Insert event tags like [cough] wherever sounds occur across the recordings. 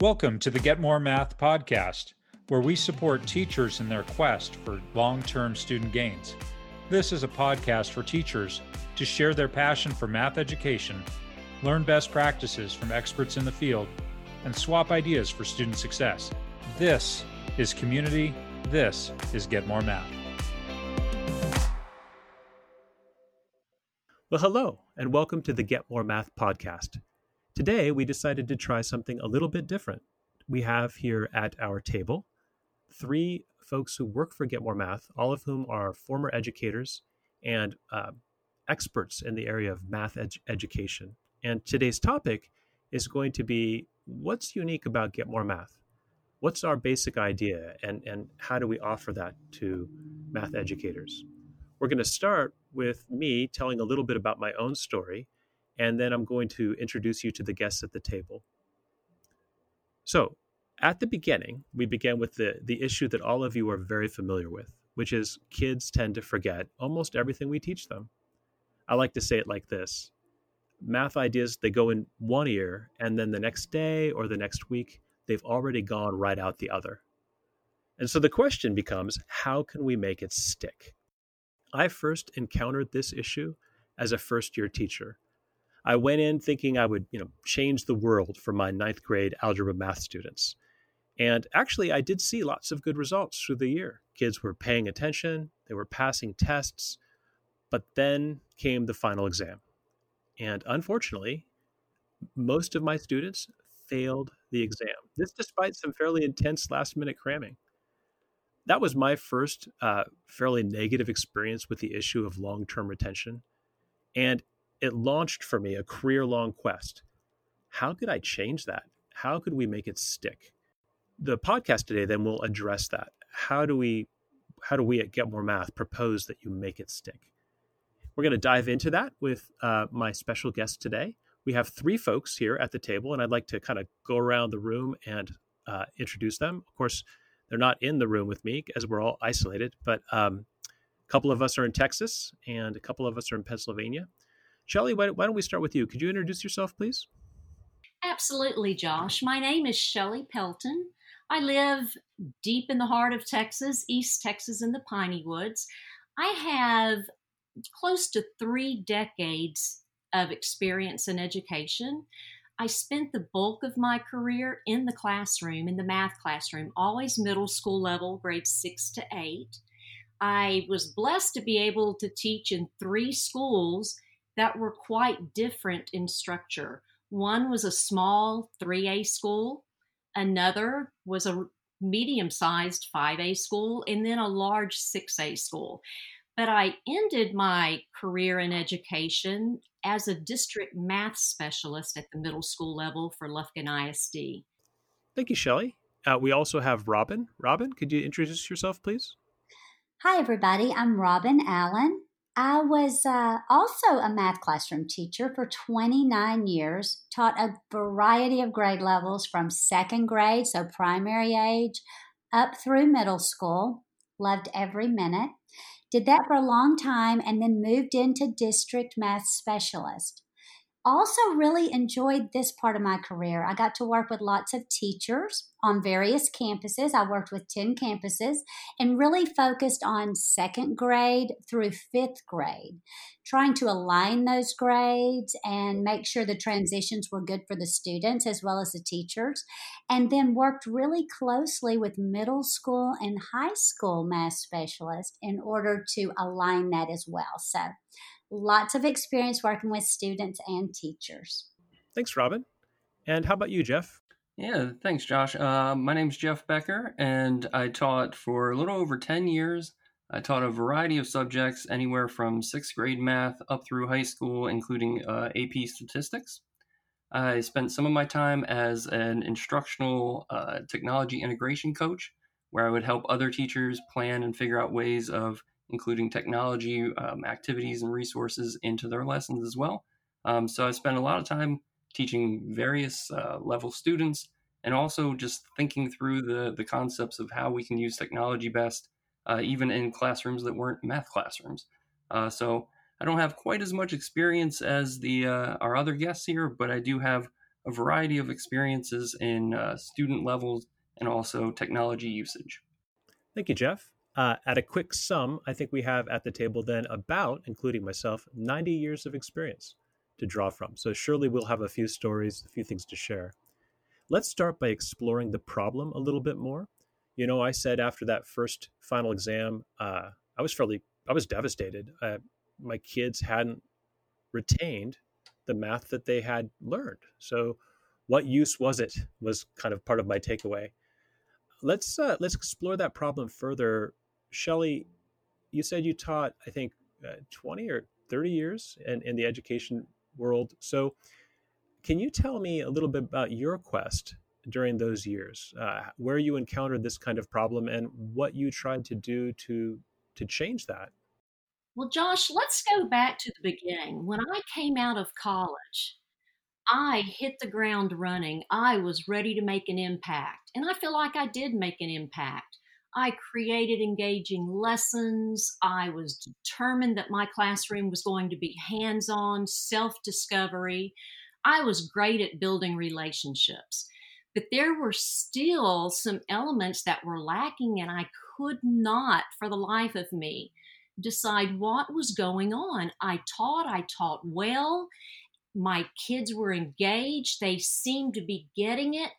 Welcome to the Get More Math podcast, where we support teachers in their quest for long term student gains. This is a podcast for teachers to share their passion for math education, learn best practices from experts in the field, and swap ideas for student success. This is community. This is Get More Math. Well, hello, and welcome to the Get More Math podcast. Today, we decided to try something a little bit different. We have here at our table three folks who work for Get More Math, all of whom are former educators and uh, experts in the area of math ed- education. And today's topic is going to be what's unique about Get More Math? What's our basic idea, and, and how do we offer that to math educators? We're going to start with me telling a little bit about my own story and then I'm going to introduce you to the guests at the table. So, at the beginning, we began with the, the issue that all of you are very familiar with, which is kids tend to forget almost everything we teach them. I like to say it like this math ideas, they go in one ear, and then the next day or the next week, they've already gone right out the other. And so the question becomes how can we make it stick? I first encountered this issue as a first year teacher I went in thinking I would, you know, change the world for my ninth grade algebra math students. And actually, I did see lots of good results through the year. Kids were paying attention, they were passing tests, but then came the final exam. And unfortunately, most of my students failed the exam. This despite some fairly intense last minute cramming. That was my first uh, fairly negative experience with the issue of long term retention. And it launched for me a career long quest. How could I change that? How could we make it stick? The podcast today then will address that. How do we how do we at Get More Math propose that you make it stick? We're going to dive into that with uh, my special guest today. We have three folks here at the table, and I'd like to kind of go around the room and uh, introduce them. Of course, they're not in the room with me as we're all isolated, but um, a couple of us are in Texas and a couple of us are in Pennsylvania. Shelly, why, why don't we start with you? Could you introduce yourself, please? Absolutely, Josh. My name is Shelly Pelton. I live deep in the heart of Texas, East Texas in the Piney Woods. I have close to three decades of experience in education. I spent the bulk of my career in the classroom, in the math classroom, always middle school level, grades six to eight. I was blessed to be able to teach in three schools that were quite different in structure. One was a small 3A school, another was a medium sized 5A school, and then a large 6A school. But I ended my career in education as a district math specialist at the middle school level for Lufkin ISD. Thank you, Shelly. Uh, we also have Robin. Robin, could you introduce yourself, please? Hi, everybody. I'm Robin Allen. I was uh, also a math classroom teacher for 29 years, taught a variety of grade levels from second grade, so primary age, up through middle school. Loved every minute. Did that for a long time and then moved into district math specialist also really enjoyed this part of my career. I got to work with lots of teachers on various campuses. I worked with 10 campuses and really focused on second grade through fifth grade, trying to align those grades and make sure the transitions were good for the students as well as the teachers. And then worked really closely with middle school and high school math specialists in order to align that as well. So lots of experience working with students and teachers. Thanks, Robin. And how about you, Jeff? Yeah, thanks, Josh. Uh, my name's Jeff Becker, and I taught for a little over 10 years. I taught a variety of subjects, anywhere from sixth grade math up through high school, including uh, AP statistics. I spent some of my time as an instructional uh, technology integration coach, where I would help other teachers plan and figure out ways of including technology um, activities and resources into their lessons as well. Um, so I spent a lot of time teaching various uh, level students and also just thinking through the, the concepts of how we can use technology best, uh, even in classrooms that weren't math classrooms. Uh, so I don't have quite as much experience as the uh, our other guests here, but I do have a variety of experiences in uh, student levels and also technology usage. Thank you, Jeff. Uh, at a quick sum, I think we have at the table then about, including myself, 90 years of experience to draw from. So surely we'll have a few stories, a few things to share. Let's start by exploring the problem a little bit more. You know, I said after that first final exam, uh, I was fairly, I was devastated. Uh, my kids hadn't retained the math that they had learned. So, what use was it? Was kind of part of my takeaway. Let's uh, let's explore that problem further. Shelly, you said you taught, I think, uh, 20 or 30 years in, in the education world. So, can you tell me a little bit about your quest during those years, uh, where you encountered this kind of problem, and what you tried to do to to change that? Well, Josh, let's go back to the beginning. When I came out of college, I hit the ground running. I was ready to make an impact, and I feel like I did make an impact. I created engaging lessons. I was determined that my classroom was going to be hands on, self discovery. I was great at building relationships, but there were still some elements that were lacking, and I could not, for the life of me, decide what was going on. I taught, I taught well. My kids were engaged, they seemed to be getting it.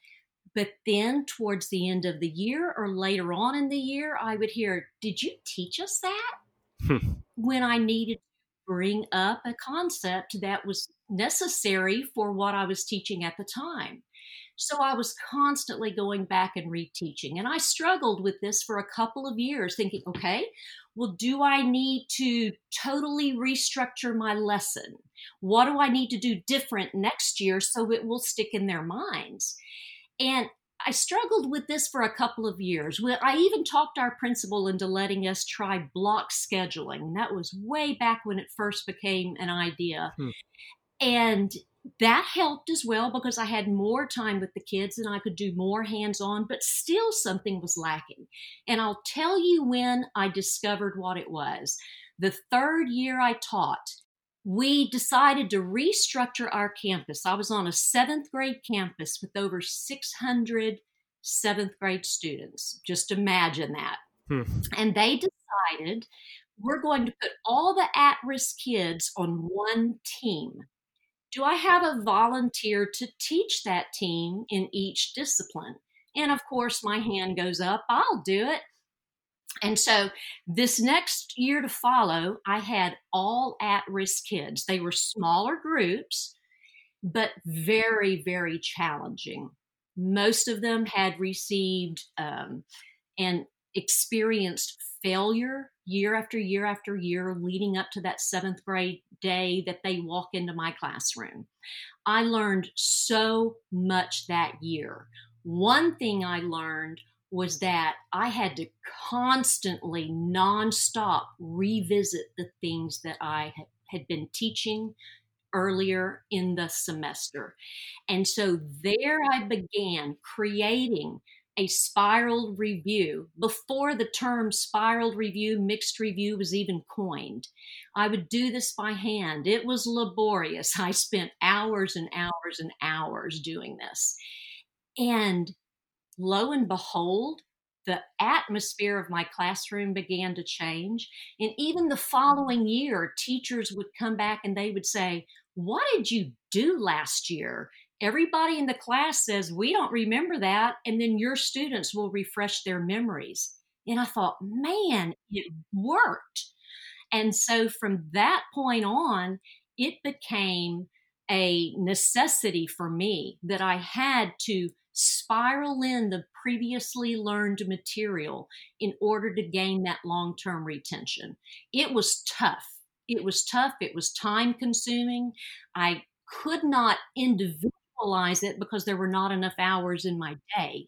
But then, towards the end of the year or later on in the year, I would hear, Did you teach us that? Hmm. when I needed to bring up a concept that was necessary for what I was teaching at the time. So I was constantly going back and reteaching. And I struggled with this for a couple of years, thinking, okay, well, do I need to totally restructure my lesson? What do I need to do different next year so it will stick in their minds? And I struggled with this for a couple of years. I even talked our principal into letting us try block scheduling. That was way back when it first became an idea. Hmm. And that helped as well because I had more time with the kids and I could do more hands on, but still something was lacking. And I'll tell you when I discovered what it was. The third year I taught, we decided to restructure our campus. I was on a seventh grade campus with over 600 seventh grade students. Just imagine that. Hmm. And they decided we're going to put all the at risk kids on one team do I have a volunteer to teach that team in each discipline? And of course, my hand goes up, I'll do it. And so, this next year to follow, I had all at risk kids. They were smaller groups, but very, very challenging. Most of them had received um, and experienced failure year after year after year leading up to that seventh grade day that they walk into my classroom. I learned so much that year. One thing I learned was that I had to constantly, nonstop revisit the things that I had been teaching earlier in the semester. And so there I began creating a spiraled review before the term spiraled review, mixed review was even coined. I would do this by hand. It was laborious. [laughs] I spent hours and hours and hours doing this. And lo and behold, the atmosphere of my classroom began to change. And even the following year, teachers would come back and they would say, What did you do last year? everybody in the class says, We don't remember that. And then your students will refresh their memories. And I thought, man, it worked. And so from that point on, it became a necessity for me that I had to spiral in the previously learned material in order to gain that long term retention. It was tough. It was tough. It was time consuming. I could not individualize it because there were not enough hours in my day.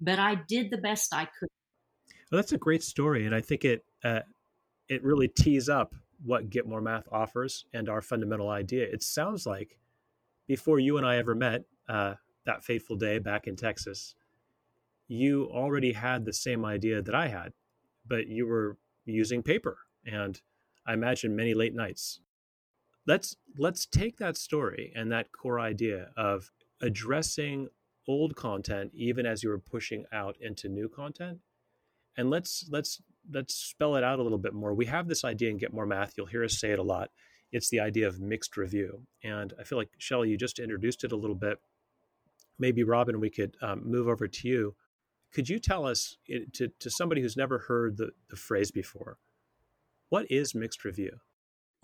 But I did the best I could. Well, that's a great story, and I think it uh, it really tees up what Get More Math offers and our fundamental idea. It sounds like before you and I ever met uh, that fateful day back in Texas, you already had the same idea that I had, but you were using paper and I imagine many late nights let's let's take that story and that core idea of addressing old content even as you were pushing out into new content. And let's let's let's spell it out a little bit more. We have this idea in Get More Math. You'll hear us say it a lot. It's the idea of mixed review, and I feel like Shelly, you just introduced it a little bit. Maybe Robin, we could um, move over to you. Could you tell us to to somebody who's never heard the, the phrase before, what is mixed review?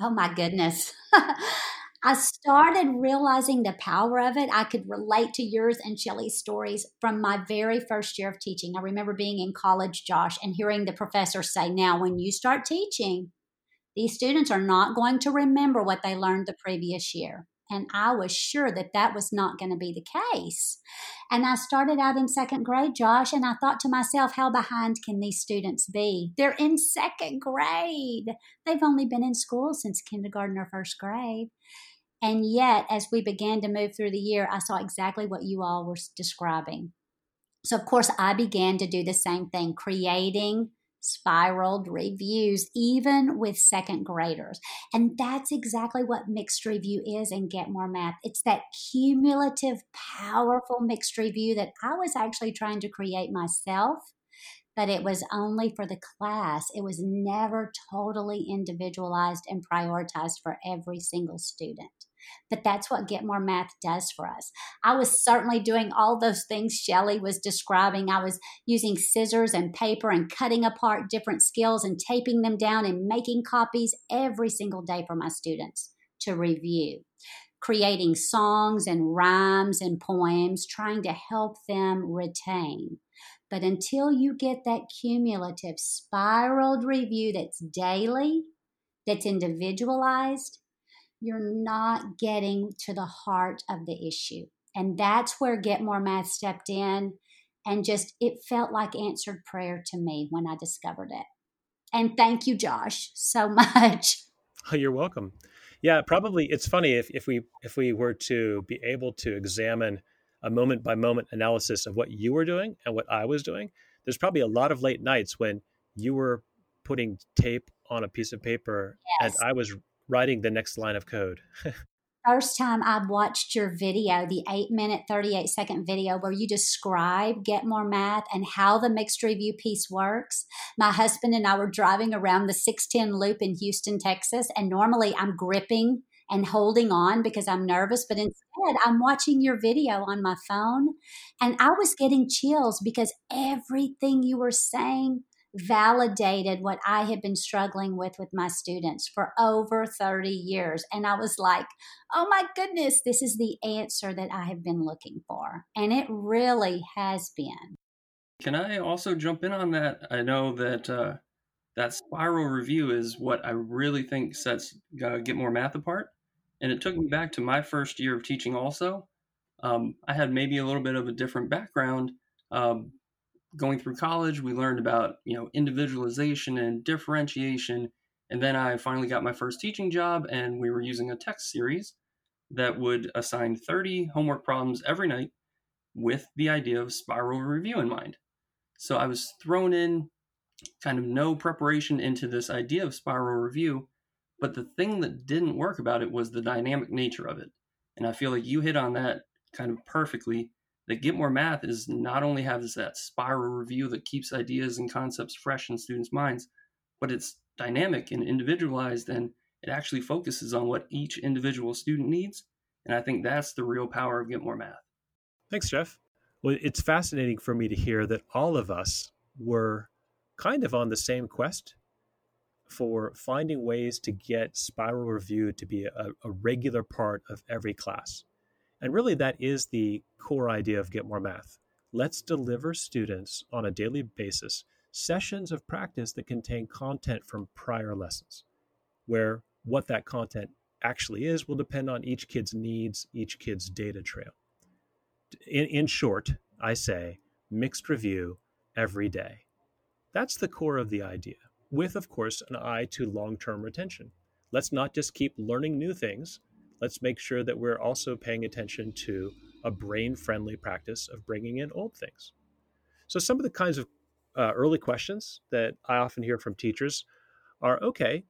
Oh my goodness. [laughs] I started realizing the power of it. I could relate to yours and Shelly's stories from my very first year of teaching. I remember being in college, Josh, and hearing the professor say, Now, when you start teaching, these students are not going to remember what they learned the previous year. And I was sure that that was not going to be the case. And I started out in second grade, Josh, and I thought to myself, how behind can these students be? They're in second grade. They've only been in school since kindergarten or first grade. And yet, as we began to move through the year, I saw exactly what you all were describing. So, of course, I began to do the same thing, creating spiraled reviews, even with second graders. And that's exactly what mixed review is in Get More Math. It's that cumulative, powerful mixed review that I was actually trying to create myself but it was only for the class. It was never totally individualized and prioritized for every single student. But that's what Get More Math does for us. I was certainly doing all those things Shelly was describing. I was using scissors and paper and cutting apart different skills and taping them down and making copies every single day for my students to review creating songs and rhymes and poems, trying to help them retain. But until you get that cumulative spiraled review that's daily, that's individualized, you're not getting to the heart of the issue. And that's where Get More Math stepped in and just it felt like answered prayer to me when I discovered it. And thank you, Josh, so [laughs] much. Oh, you're welcome. Yeah, probably it's funny if, if we if we were to be able to examine a moment by moment analysis of what you were doing and what I was doing, there's probably a lot of late nights when you were putting tape on a piece of paper yes. and I was writing the next line of code. [laughs] First time I've watched your video, the eight minute, 38 second video where you describe Get More Math and how the mixed review piece works. My husband and I were driving around the 610 loop in Houston, Texas, and normally I'm gripping and holding on because I'm nervous. But instead, I'm watching your video on my phone and I was getting chills because everything you were saying validated what I had been struggling with with my students for over 30 years. And I was like, oh my goodness, this is the answer that I have been looking for. And it really has been. Can I also jump in on that? I know that uh, that spiral review is what I really think sets uh, Get More Math apart. And it took me back to my first year of teaching also. Um, I had maybe a little bit of a different background. Um, going through college, we learned about, you know, individualization and differentiation. And then I finally got my first teaching job and we were using a text series that would assign 30 homework problems every night with the idea of spiral review in mind. So I was thrown in kind of no preparation into this idea of spiral review but the thing that didn't work about it was the dynamic nature of it. And I feel like you hit on that kind of perfectly. That Get More Math is not only has that spiral review that keeps ideas and concepts fresh in students' minds, but it's dynamic and individualized and it actually focuses on what each individual student needs. And I think that's the real power of Get More Math. Thanks, Jeff. Well, it's fascinating for me to hear that all of us were kind of on the same quest for finding ways to get spiral review to be a, a, regular part of every class. And really, that is the core idea of Get More Math. Let's deliver students on a daily basis sessions of practice that contain content from prior lessons, where what that content actually is will depend on each kid's needs, each kid's data trail. In, in short, I say mixed review every day. That's the core of the idea with, of course, an eye to long term retention. Let's not just keep learning new things. Let's make sure that we're also paying attention to a brain friendly practice of bringing in old things. So, some of the kinds of uh, early questions that I often hear from teachers are okay,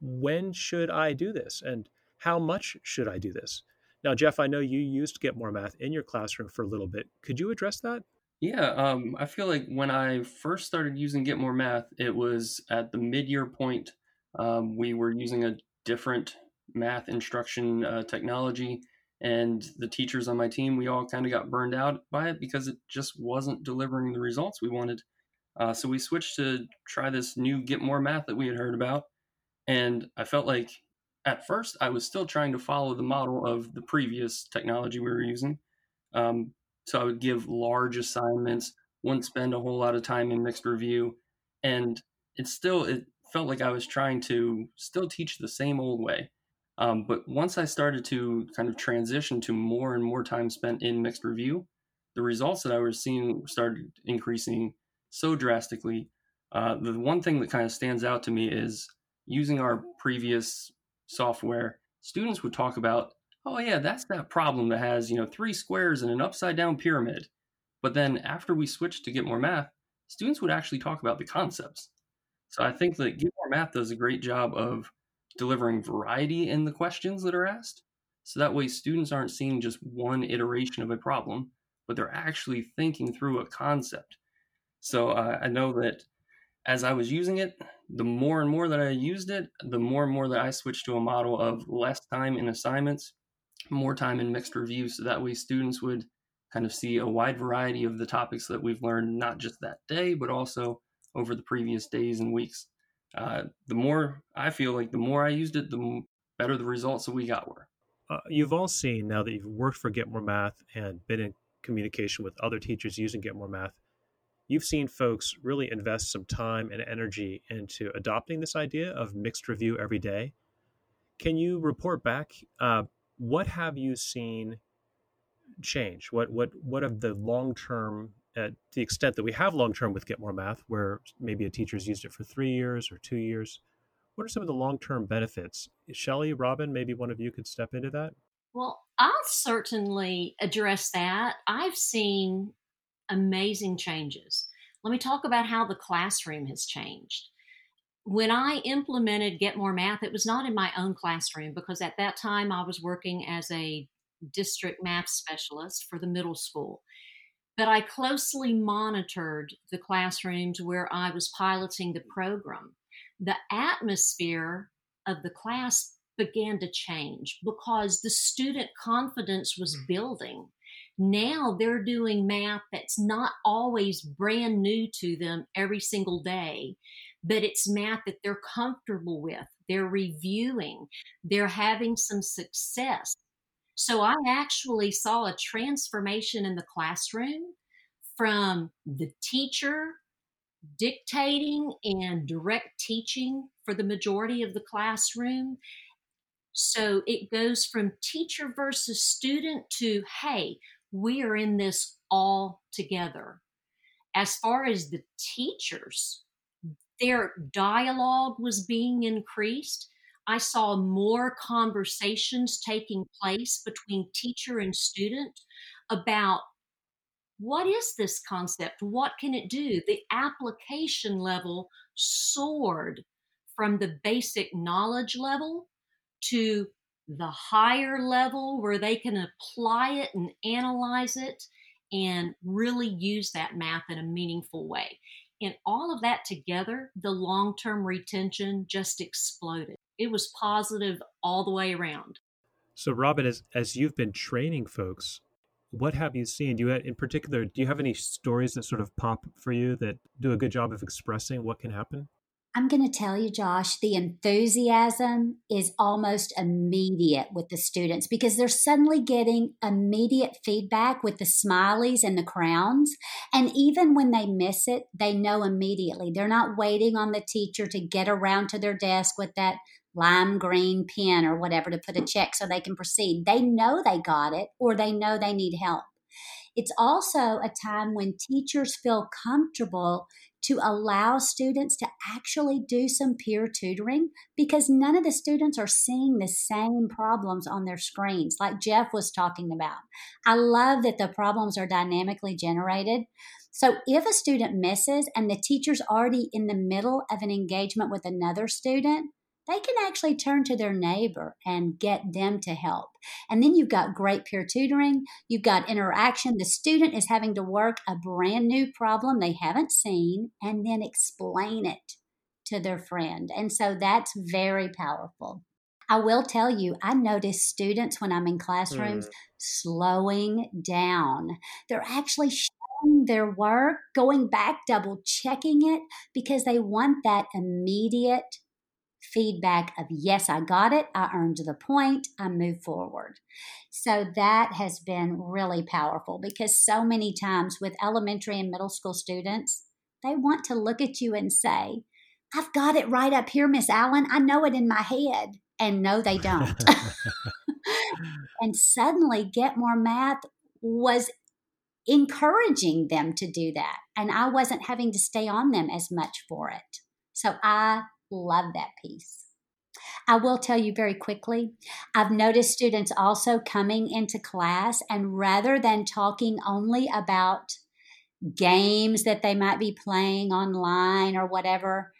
when should I do this? And how much should I do this? Now, Jeff, I know you used Get More Math in your classroom for a little bit. Could you address that? Yeah, um, I feel like when I first started using Get More Math, it was at the mid-year point. Um, we were using a different math instruction uh, technology, and the teachers on my team, we all kind of got burned out by it because it just wasn't delivering the results we wanted. Uh, so we switched to try this new Get More Math that we had heard about, and I felt like at first I was still trying to follow the model of the previous technology we were using. Um, so I would give large assignments, wouldn't spend a whole lot of time in mixed review, and it still it felt like I was trying to still teach the same old way. Um, but once I started to kind of transition to more and more time spent in mixed review, the results that I was seeing started increasing so drastically. Uh, the one thing that kind of stands out to me is using our previous software, students would talk about, oh yeah, that's that problem that has, you know, three squares and an upside down pyramid. But then after we switched to Get More Math, students would actually talk about the concepts. So I think that Get More Math does a great job of delivering variety in the questions that are asked. So that way students aren't seeing just one iteration of a problem, but they're actually thinking through a concept. So uh, I know that as I was using it, the more and more that I used it, the more and more that I switched to a model of less time in assignments, more time in mixed reviews. So that way students would kind of see a wide variety of the topics that we've learned, not just that day, but also over the previous days and weeks. Uh, the more I feel like the more I used it, the better the results that we got were. Uh, you've all seen now that you've worked for Get More Math and been in communication with other teachers using Get More Math you've seen folks really invest some time and energy into adopting this idea of mixed review every day. Can you report back? Uh, what have you seen change? What what what of the long term, to the extent that we have long term with Get More Math, where maybe a teacher's used it for three years or two years? What are some of the long term benefits? Shelly, Robin, maybe one of you could step into that. Well, I'll certainly address that. I've seen amazing changes. Let me talk about how the classroom has changed. When I implemented Get More Math, it was not in my own classroom because at that time I was working as a district math specialist for the middle school. But I closely monitored the classrooms where I was piloting the program. The atmosphere of the class began to change because the student confidence was mm. building. Now they're doing math that's not always brand new to them every single day, but it's math that they're comfortable with. They're reviewing, they're having some success. So I actually saw a transformation in the classroom from the teacher dictating and direct teaching for the majority of the classroom. So it goes from teacher versus student to, hey, we are in this all together. As far as the teachers, their dialogue was being increased. I saw more conversations taking place between teacher and student about what is this concept? What can it do? The application level soared from the basic knowledge level to the higher level where they can apply it and analyze it and really use that math in a meaningful way. And all of that together, the long term retention just exploded. It was positive all the way around. So, Robin, as, as you've been training folks, what have you seen? Do you, in particular, do you have any stories that sort of pop for you that do a good job of expressing what can happen? I'm going to tell you, Josh, the enthusiasm is almost immediate with the students because they're suddenly getting immediate feedback with the smileys and the crowns. And even when they miss it, they know immediately. They're not waiting on the teacher to get around to their desk with that lime green pen or whatever to put a check so they can proceed. They know they got it or they know they need help. It's also a time when teachers feel comfortable to allow students to actually do some peer tutoring because none of the students are seeing the same problems on their screens, like Jeff was talking about. I love that the problems are dynamically generated. So if a student misses and the teacher's already in the middle of an engagement with another student, they can actually turn to their neighbor and get them to help. And then you've got great peer tutoring, you've got interaction. The student is having to work a brand new problem they haven't seen and then explain it to their friend. And so that's very powerful. I will tell you, I notice students when I'm in classrooms mm. slowing down. They're actually showing their work, going back, double checking it because they want that immediate feedback of, yes, I got it, I earned the point, I move forward. So that has been really powerful because so many times with elementary and middle school students, they want to look at you and say, I've got it right up here, Miss Allen. I know it in my head and no, they don't. [laughs] [laughs] and suddenly, Get More Math was encouraging them to do that. And I wasn't having to stay on them as much for it. So I love that piece. I will tell you very quickly, I've noticed students also coming into class, and rather than talking only about games that they might be playing online or whatever,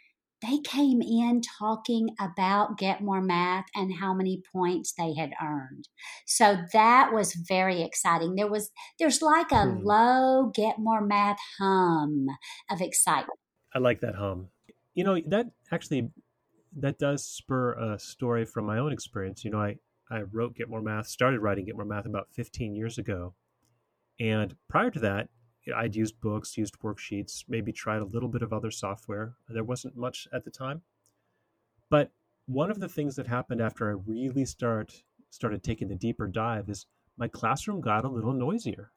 they came in talking about Get More Math and how many points they had earned. So that was very exciting. There was there's like a hmm. low Get More Math hum of excitement. I like that hum. You know, that actually that does spur a story from my own experience. You know, I I wrote Get More Math, started writing Get More Math about 15 years ago. And prior to that, I'd used books, used worksheets, maybe tried a little bit of other software. There wasn't much at the time. But one of the things that happened after I really start started taking the deeper dive is my classroom got a little noisier.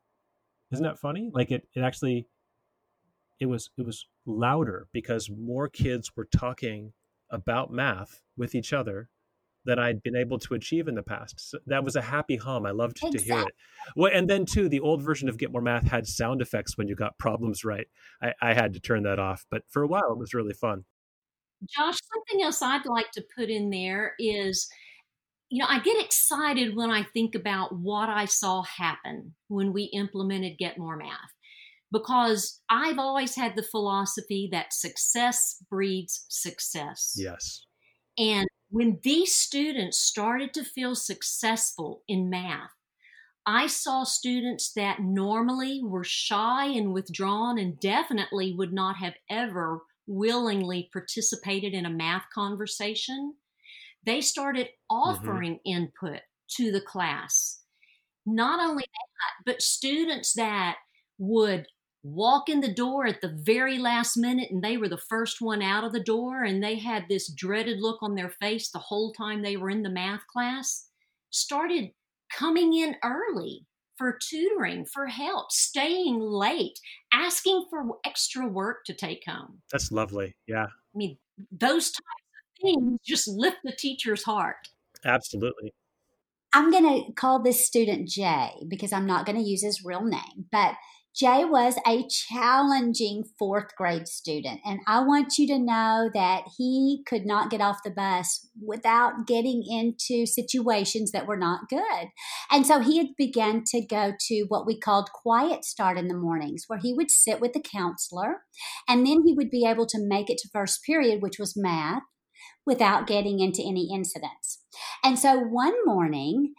Isn't that funny? Like it it actually it was it was louder because more kids were talking about math with each other than I'd been able to achieve in the past. So that was a happy hum. I loved exactly. to hear it. Well, and then too, the old version of Get More Math had sound effects when you got problems right. I, I had to turn that off, but for a while it was really fun. Josh, something else I'd like to put in there is, you know, I get excited when I think about what I saw happen when we implemented Get More Math because I've always had the philosophy that success breeds success. Yes. And when these students started to feel successful in math, I saw students that normally were shy and withdrawn and definitely would not have ever willingly participated in a math conversation. They started mm-hmm. offering mm-hmm. input to the class. Not only that, but students that would walk in the door at the very last minute and they were the first one out of the door and they had this dreaded look on their face the whole time they were in the math class started coming in early for tutoring for help staying late asking for extra work to take home. That's lovely yeah. I mean those types of things just lift the teacher's heart. Absolutely. I'm going to call this student jay because i'm not going to use his real name but Jay was a challenging fourth grade student. And I want you to know that he could not get off the bus without getting into situations that were not good. And so he had begun to go to what we called quiet start in the mornings, where he would sit with the counselor and then he would be able to make it to first period, which was math, without getting into any incidents. And so one morning,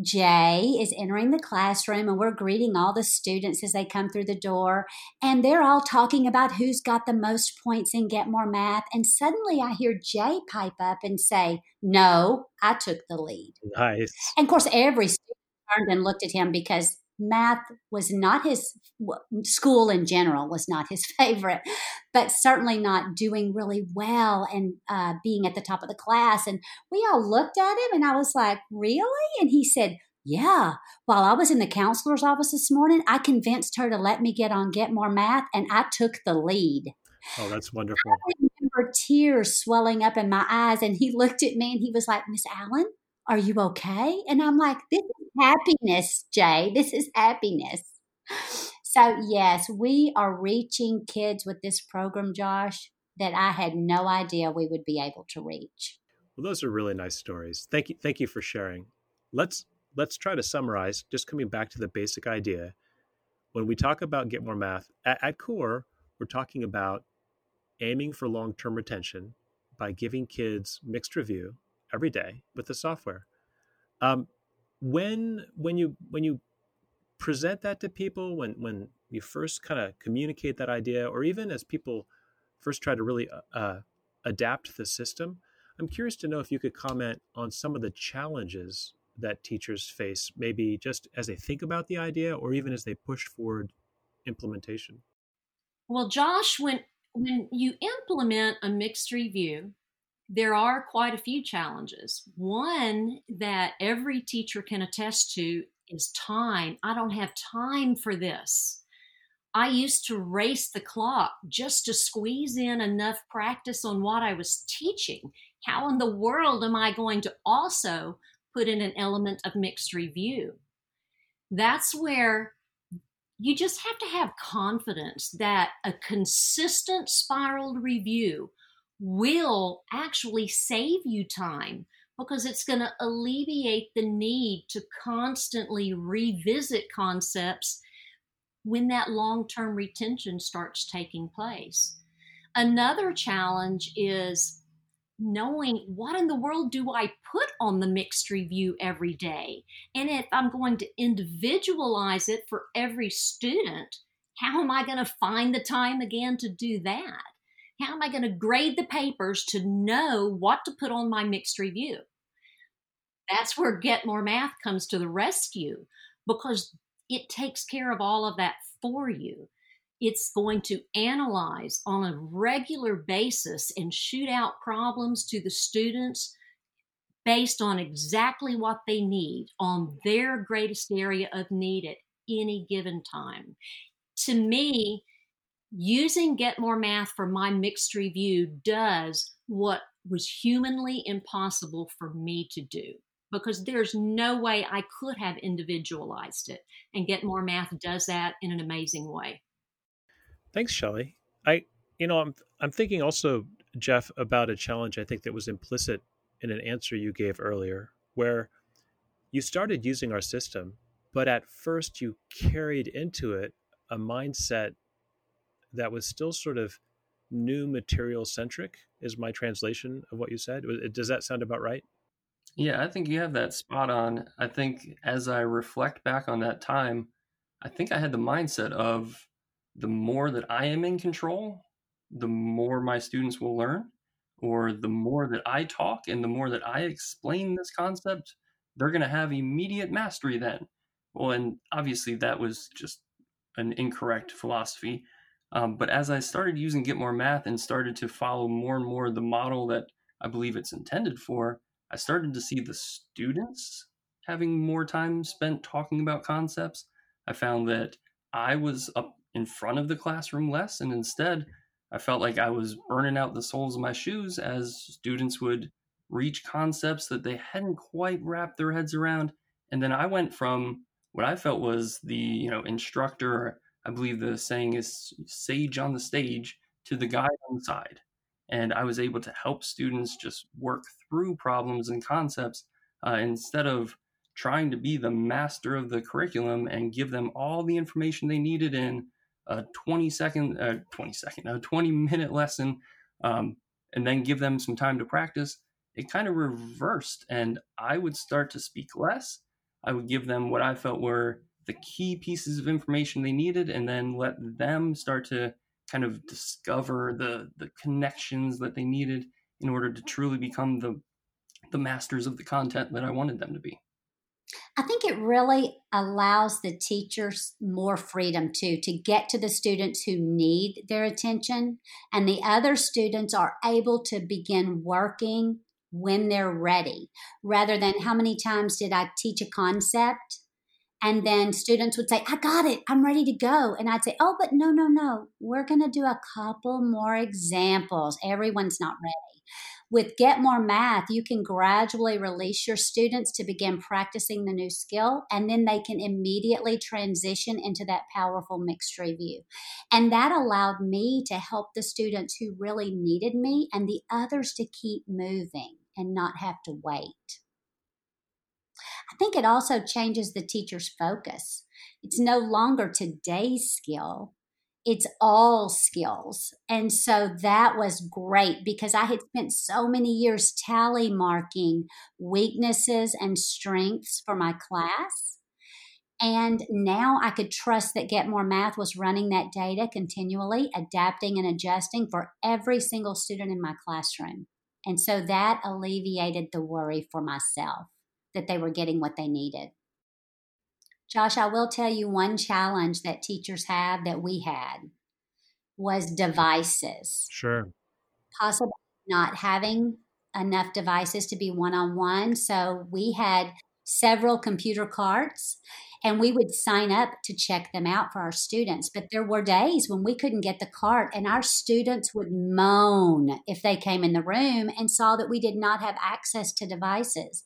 Jay is entering the classroom and we're greeting all the students as they come through the door. And they're all talking about who's got the most points in Get More Math. And suddenly I hear Jay pipe up and say, No, I took the lead. Nice. And of course, every student turned and looked at him because math was not his school in general was not his [laughs] favorite but certainly not doing really well and uh, being at the top of the class. And we all looked at him and i was like really? And he said yeah. While i was in the counselor's office this morning i convinced her to let me get on get more math and i took the lead. Oh that's wonderful. i remember tears swelling up in my eyes and he looked at me and he was like miss allen are you okay? And I'm like, This is happiness, Jay. This is happiness. So, yes, we are reaching kids with this program, Josh, that I had no idea we would be able to reach. Well, those are really nice stories. Thank you. Thank you for sharing. Let's let's try to summarize. Just coming back to the basic idea, when we talk about get more math at, at core, we're talking about aiming for long term retention by giving kids mixed review every day with the software. Um, when when you when you present that to people, when when you first kind of communicate that idea, or even as people first try to really uh, uh, adapt the system, I'm curious to know if you could comment on some of the challenges that teachers face, maybe just as they think about the idea, or even as they push forward implementation. Well, Josh, when when you implement a mixed review, there are quite a few challenges. One that every teacher can attest to is time. I don't have time for this. I used to race the clock just to squeeze in enough practice on what I was teaching. How in the world am I going to also put in an element of mixed review? That's where you just have to have confidence that a consistent spiraled review will actually save you time because it's going to alleviate the need to constantly revisit concepts when that long term retention starts taking place. Another challenge is knowing what in the world do I put on the mixed review every day? And if I'm going to individualize it for every student, how am I going to find the time again to do that? How am I going to grade the papers to know what to put on my mixed review? That's where Get More Math comes to the rescue because it takes care of all of that for you it's going to analyze on a regular basis and shoot out problems to the students based on exactly what they need on their greatest area of need at any given time. To me, using Get More Math for my mixed review does what was humanly impossible for me to do because there's no way I could have individualized it. And Get More Math does that in an amazing way. Thanks, Shelly. I, you know, I'm I'm thinking also, Jeff, about a challenge I think that was implicit in an answer you gave earlier, where you started using our system, but at first you carried into it a mindset that was still sort of new material centric. Is my translation of what you said? Does that sound about right? Yeah, I think you have that spot on. I think as I reflect back on that time, I think I had the mindset of the more that I am in control, the more my students will learn, or the more that I talk and the more that I explain this concept, they're going to have immediate mastery then. Well, and obviously that was just an incorrect philosophy. Um, but as I started using Get More Math and started to follow more and more the model that I believe it's intended for, I started to see the students having more time spent talking about concepts. I found that I was up in front of the classroom less. And instead, I felt like I was burning out the soles of my shoes as students would reach concepts that they hadn't quite wrapped their heads around. And then I went from what I felt was the, you know, instructor, I believe the saying is sage on the stage, to the guide on the side. And I was able to help students just work through problems and concepts uh, instead of trying to be the master of the curriculum and give them all the information they needed in a 20 second, uh, 20 second, a 20 minute lesson, um, and then give them some time to practice, it kind of reversed. And I would start to speak less. I would give them what I felt were the key pieces of information they needed, and then let them start to kind of discover the the connections that they needed in order to truly become the the masters of the content that I wanted them to be. I think it really allows the teachers more freedom too to get to the students who need their attention, and the other students are able to begin working when they're ready rather than how many times did I teach a concept and then students would say, I got it, I'm ready to go. And I'd say, Oh, but no, no, no, we're going to do a couple more examples. Everyone's not ready. With Get More Math, you can gradually release your students to begin practicing the new skill, and then they can immediately transition into that powerful mixed review. And that allowed me to help the students who really needed me and the others to keep moving and not have to wait. I think it also changes the teacher's focus. It's no longer today's skill, it's all skills. And so that was great because I had spent so many years tally marking weaknesses and strengths for my class. And now I could trust that Get More Math was running that data continually, adapting and adjusting for every single student in my classroom. And so that alleviated the worry for myself that they were getting what they needed. Josh, I will tell you one challenge that teachers have that we had was devices. Sure. Possibly not having enough devices to be one on one. So we had several computer carts and we would sign up to check them out for our students. But there were days when we couldn't get the cart, and our students would moan if they came in the room and saw that we did not have access to devices.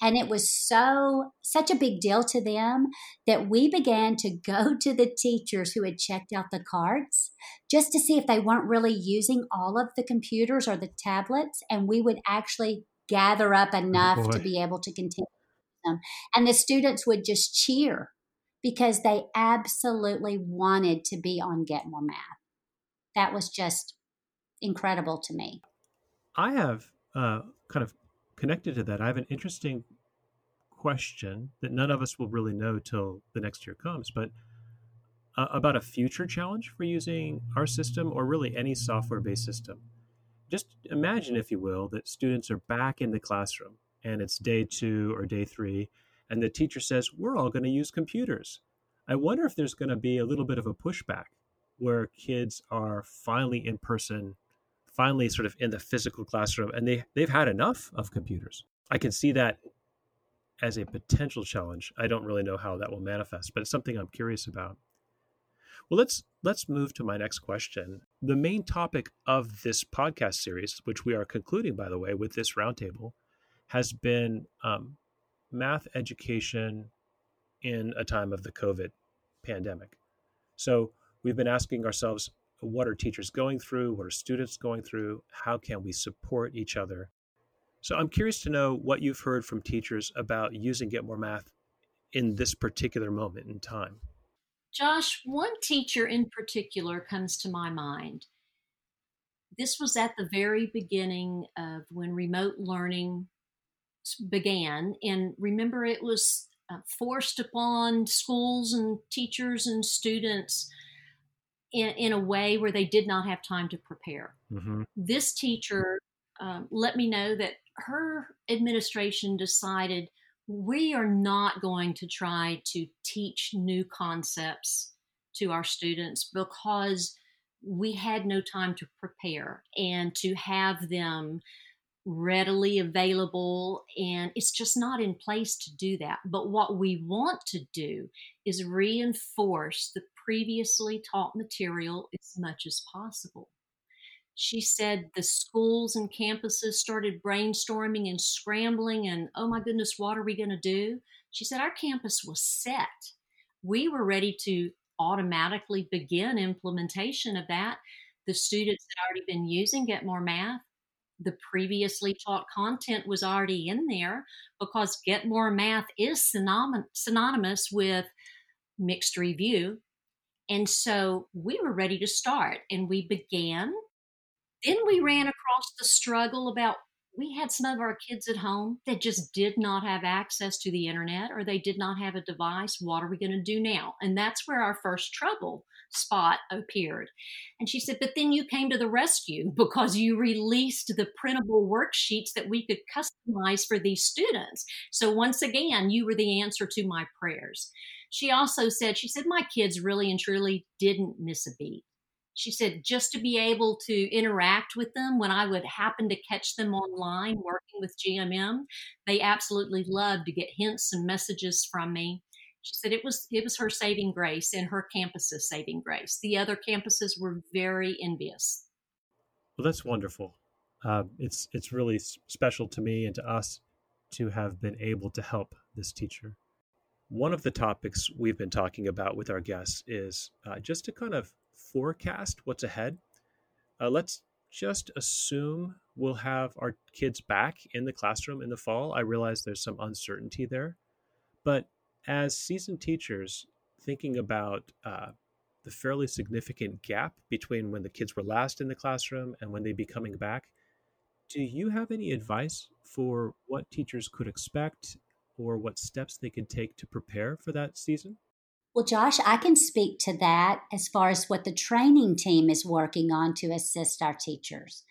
And it was so, such a big deal to them that we began to go [laughs] to the teachers who had checked out the carts just to see if they weren't really using all of the computers or the tablets. And we would actually gather up oh, enough oh to be able to continue them. And the students would just cheer because they absolutely wanted to be on Get More Math. That was just incredible to me. I have uh, kind of connected to that. I have an interesting question that none of us will really know till the next year comes, but uh, about a future challenge for using our system or really any software based system. Just imagine, if you will, that students are back in the classroom and it's day two or day three, and the teacher says, We're all going to use computers. I wonder if there's going to be a little bit of a pushback where kids are finally in person, finally sort of in the physical classroom, and they, they've had enough of computers. I can see that as a potential challenge. I don't really know how that will manifest, but it's something I'm curious about. Well, let's let's move to my next question. The main topic of this podcast series, which we are concluding, by the way, with this roundtable, has been um, math education in a time of the COVID pandemic. So we've been asking ourselves, what are teachers going through? What are students going through? How can we support each other? So I'm curious to know what you've heard from teachers about using Get More Math in this particular moment in time. Josh, one teacher in particular comes to my mind. This was at the very beginning of when remote learning began. And remember, it was uh, forced upon schools and teachers and students in, in, a way where they did not have time to prepare. Mm-hmm. This teacher um, let me know that her administration decided we are not going to try to teach new concepts to our students because we had no time to prepare and to have them readily available and it's just not in place to do that. But what we want to do is reinforce the previously taught material as much as possible. She said the schools and campuses started brainstorming and scrambling, and oh my goodness, what are we going to do? She said our campus was set. We were ready to automatically begin implementation of that. The students had already been using Get More Math the previously taught content was already in there because Get More Math is synonymous with mixed review. And so we were ready to start and we began. Then we ran across the struggle about we had some of our kids at home that just did not have access to the internet or they did not have a device. What are we going to do now? And that's where our first trouble spot appeared. And she said, But then you came to the rescue because you released the printable worksheets that we could customize for these students. So once again, you were the answer to my prayers. She also said, She said, My kids really and truly didn't miss a beat. She said, just to be able to interact with them when I would happen to catch them online working with GMM, they absolutely loved to get hints and messages from me she said it was it was her saving grace and her campus's saving grace. The other campuses were very envious. Well, that's wonderful. Uh, it's it's really special to me and to us to have been able to help this teacher. One of the topics we've been talking about with our guests is uh, just to kind of forecast what's ahead. Uh, let's just assume we'll have our kids back in the classroom in the fall. I realize there's some uncertainty there, but as seasoned teachers thinking about uh, the fairly significant gap between when the kids were last in the classroom and when they'd be coming back. Do you have any advice for what teachers could expect or what steps they could take to prepare for that season? Well, Josh, I can speak to that as far as what the training team is working on to assist our teachers.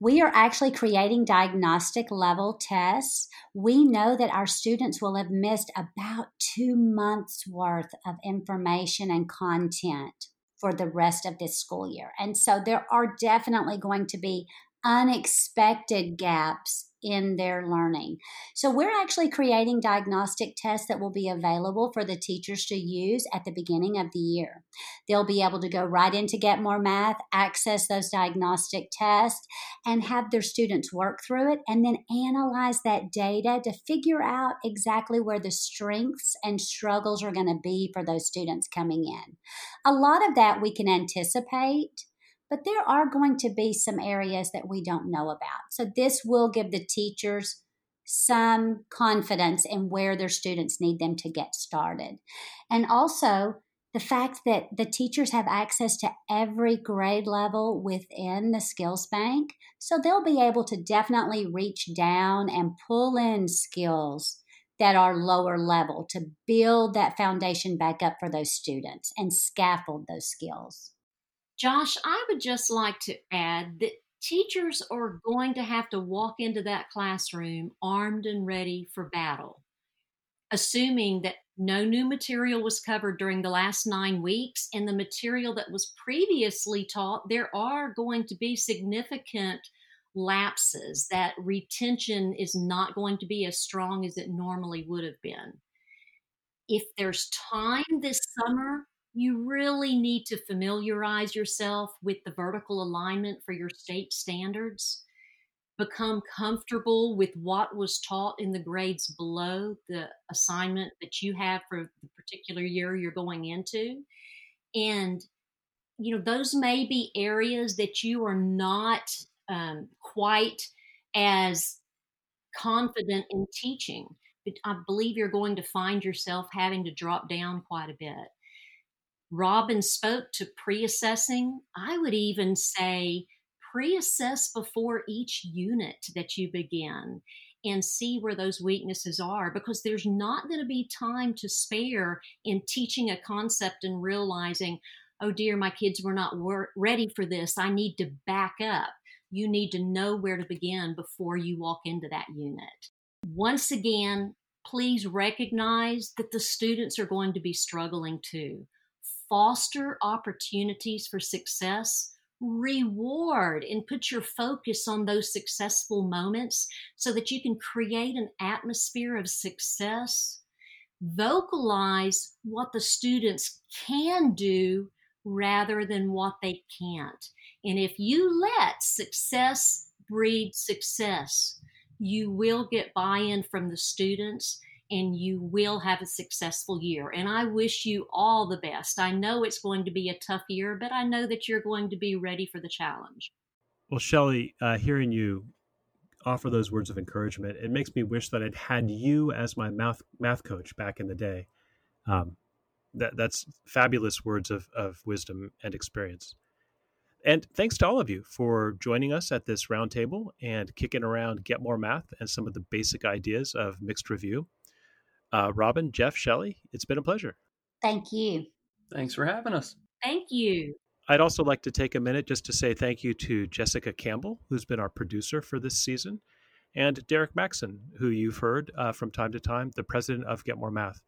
We are actually creating diagnostic level tests. We know that our students will have missed about two months worth of information and content for the rest of this school year. And so there are definitely going to be unexpected gaps in their learning. So, we're actually creating diagnostic tests that will be available for the teachers to use at the beginning of the year. They'll be able to go right into Get More Math, access those diagnostic tests, and have their students work through it and then analyze that data to figure out exactly where the strengths and struggles are going to be for those students coming in. A lot of that we can anticipate but there are going to be some areas that we don't know about. So this will give the teachers some confidence in where their students need them to get started. And also, the fact that the teachers have access to every grade level within the skills bank. So they'll be able to definitely reach down and pull in skills that are lower level to build that foundation back up for those students and scaffold those skills. Josh, I would just like to add that teachers are going to have to walk into that classroom armed and ready for battle, assuming that no new material was covered during the last nine weeks, and the material that was previously taught, there are going to be significant lapses, that retention is not going to be as strong as it normally would have been. If there's time this summer you really need to familiarize yourself with the vertical alignment for your state standards. Become comfortable with what was taught in the grades below the assignment that you have for the particular year you're going into. And, you know, those may be areas that you are not um, quite as confident in teaching. But I believe you're going to find yourself having to drop down quite a bit. Robin spoke to pre assessing. I would even say pre assess before each unit that you begin and see where those weaknesses are because there's not going to be time to spare in teaching a concept and realizing, oh dear, my kids were not wor- ready for this. I need to back up. You need to know where to begin before you walk into that unit. Once again, please recognize that the students are going to be struggling too foster opportunities for success, reward and put your focus on those successful moments so that you can create an atmosphere of success. Vocalize what the students can do rather than what they can't. And if you let success breed success, you will get buy in from the students and you will have a successful year. And I wish you all the best. I know it's going to be a tough year, but I know that you're going to be ready for the challenge. Well, Shelly, uh, hearing you offer those words of encouragement, it makes me wish that I'd had you as my math math coach back in the day. Um, that that's fabulous words of, of wisdom and experience. And thanks to all of you for joining us at this roundtable and kicking around Get More Math and some of the basic ideas of mixed review. Uh, Robin, Jeff, Shelly, it's been a pleasure. Thank you. Thanks for having us. Thank you. I'd also like to take a minute just to say thank you to Jessica Campbell, who's been our producer for this season, and Derek Maxon, who you've heard uh, from time to time, the president of Get More Math.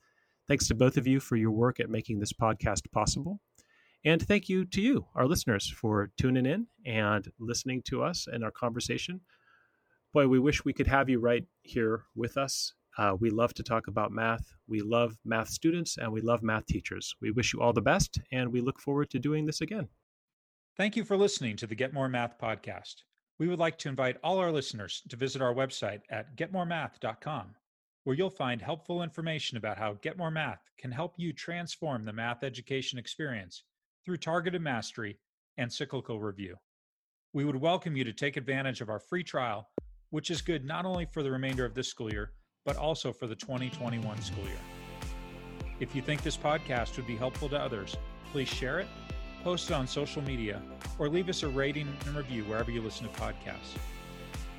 Thanks to both of you for your work at making this podcast possible. And thank you to you, our listeners, for tuning in and listening to us and our conversation. Boy, we wish we could have you right here with us uh, we love to talk about math. We love math students and we love math teachers. We wish you all the best and we look forward to doing this again. Thank you for listening to the Get More Math podcast. We would like to invite all our listeners to visit our website at getmoremath.com, where you'll find helpful information about how Get More Math can help you transform the math education experience through targeted mastery and cyclical review. We would welcome you to take advantage of our free trial, which is good not only for the remainder of this school year, but also for the 2021 school year. If you think this podcast would be helpful to others, Please share it, post it on social media, or leave us a rating and review wherever you listen to podcasts.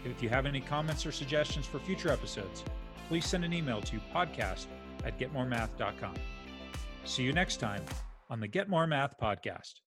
If you have any comments or suggestions for future episodes, please send an email to podcast at getmoremath.com. See you next time on the Get More Math podcast.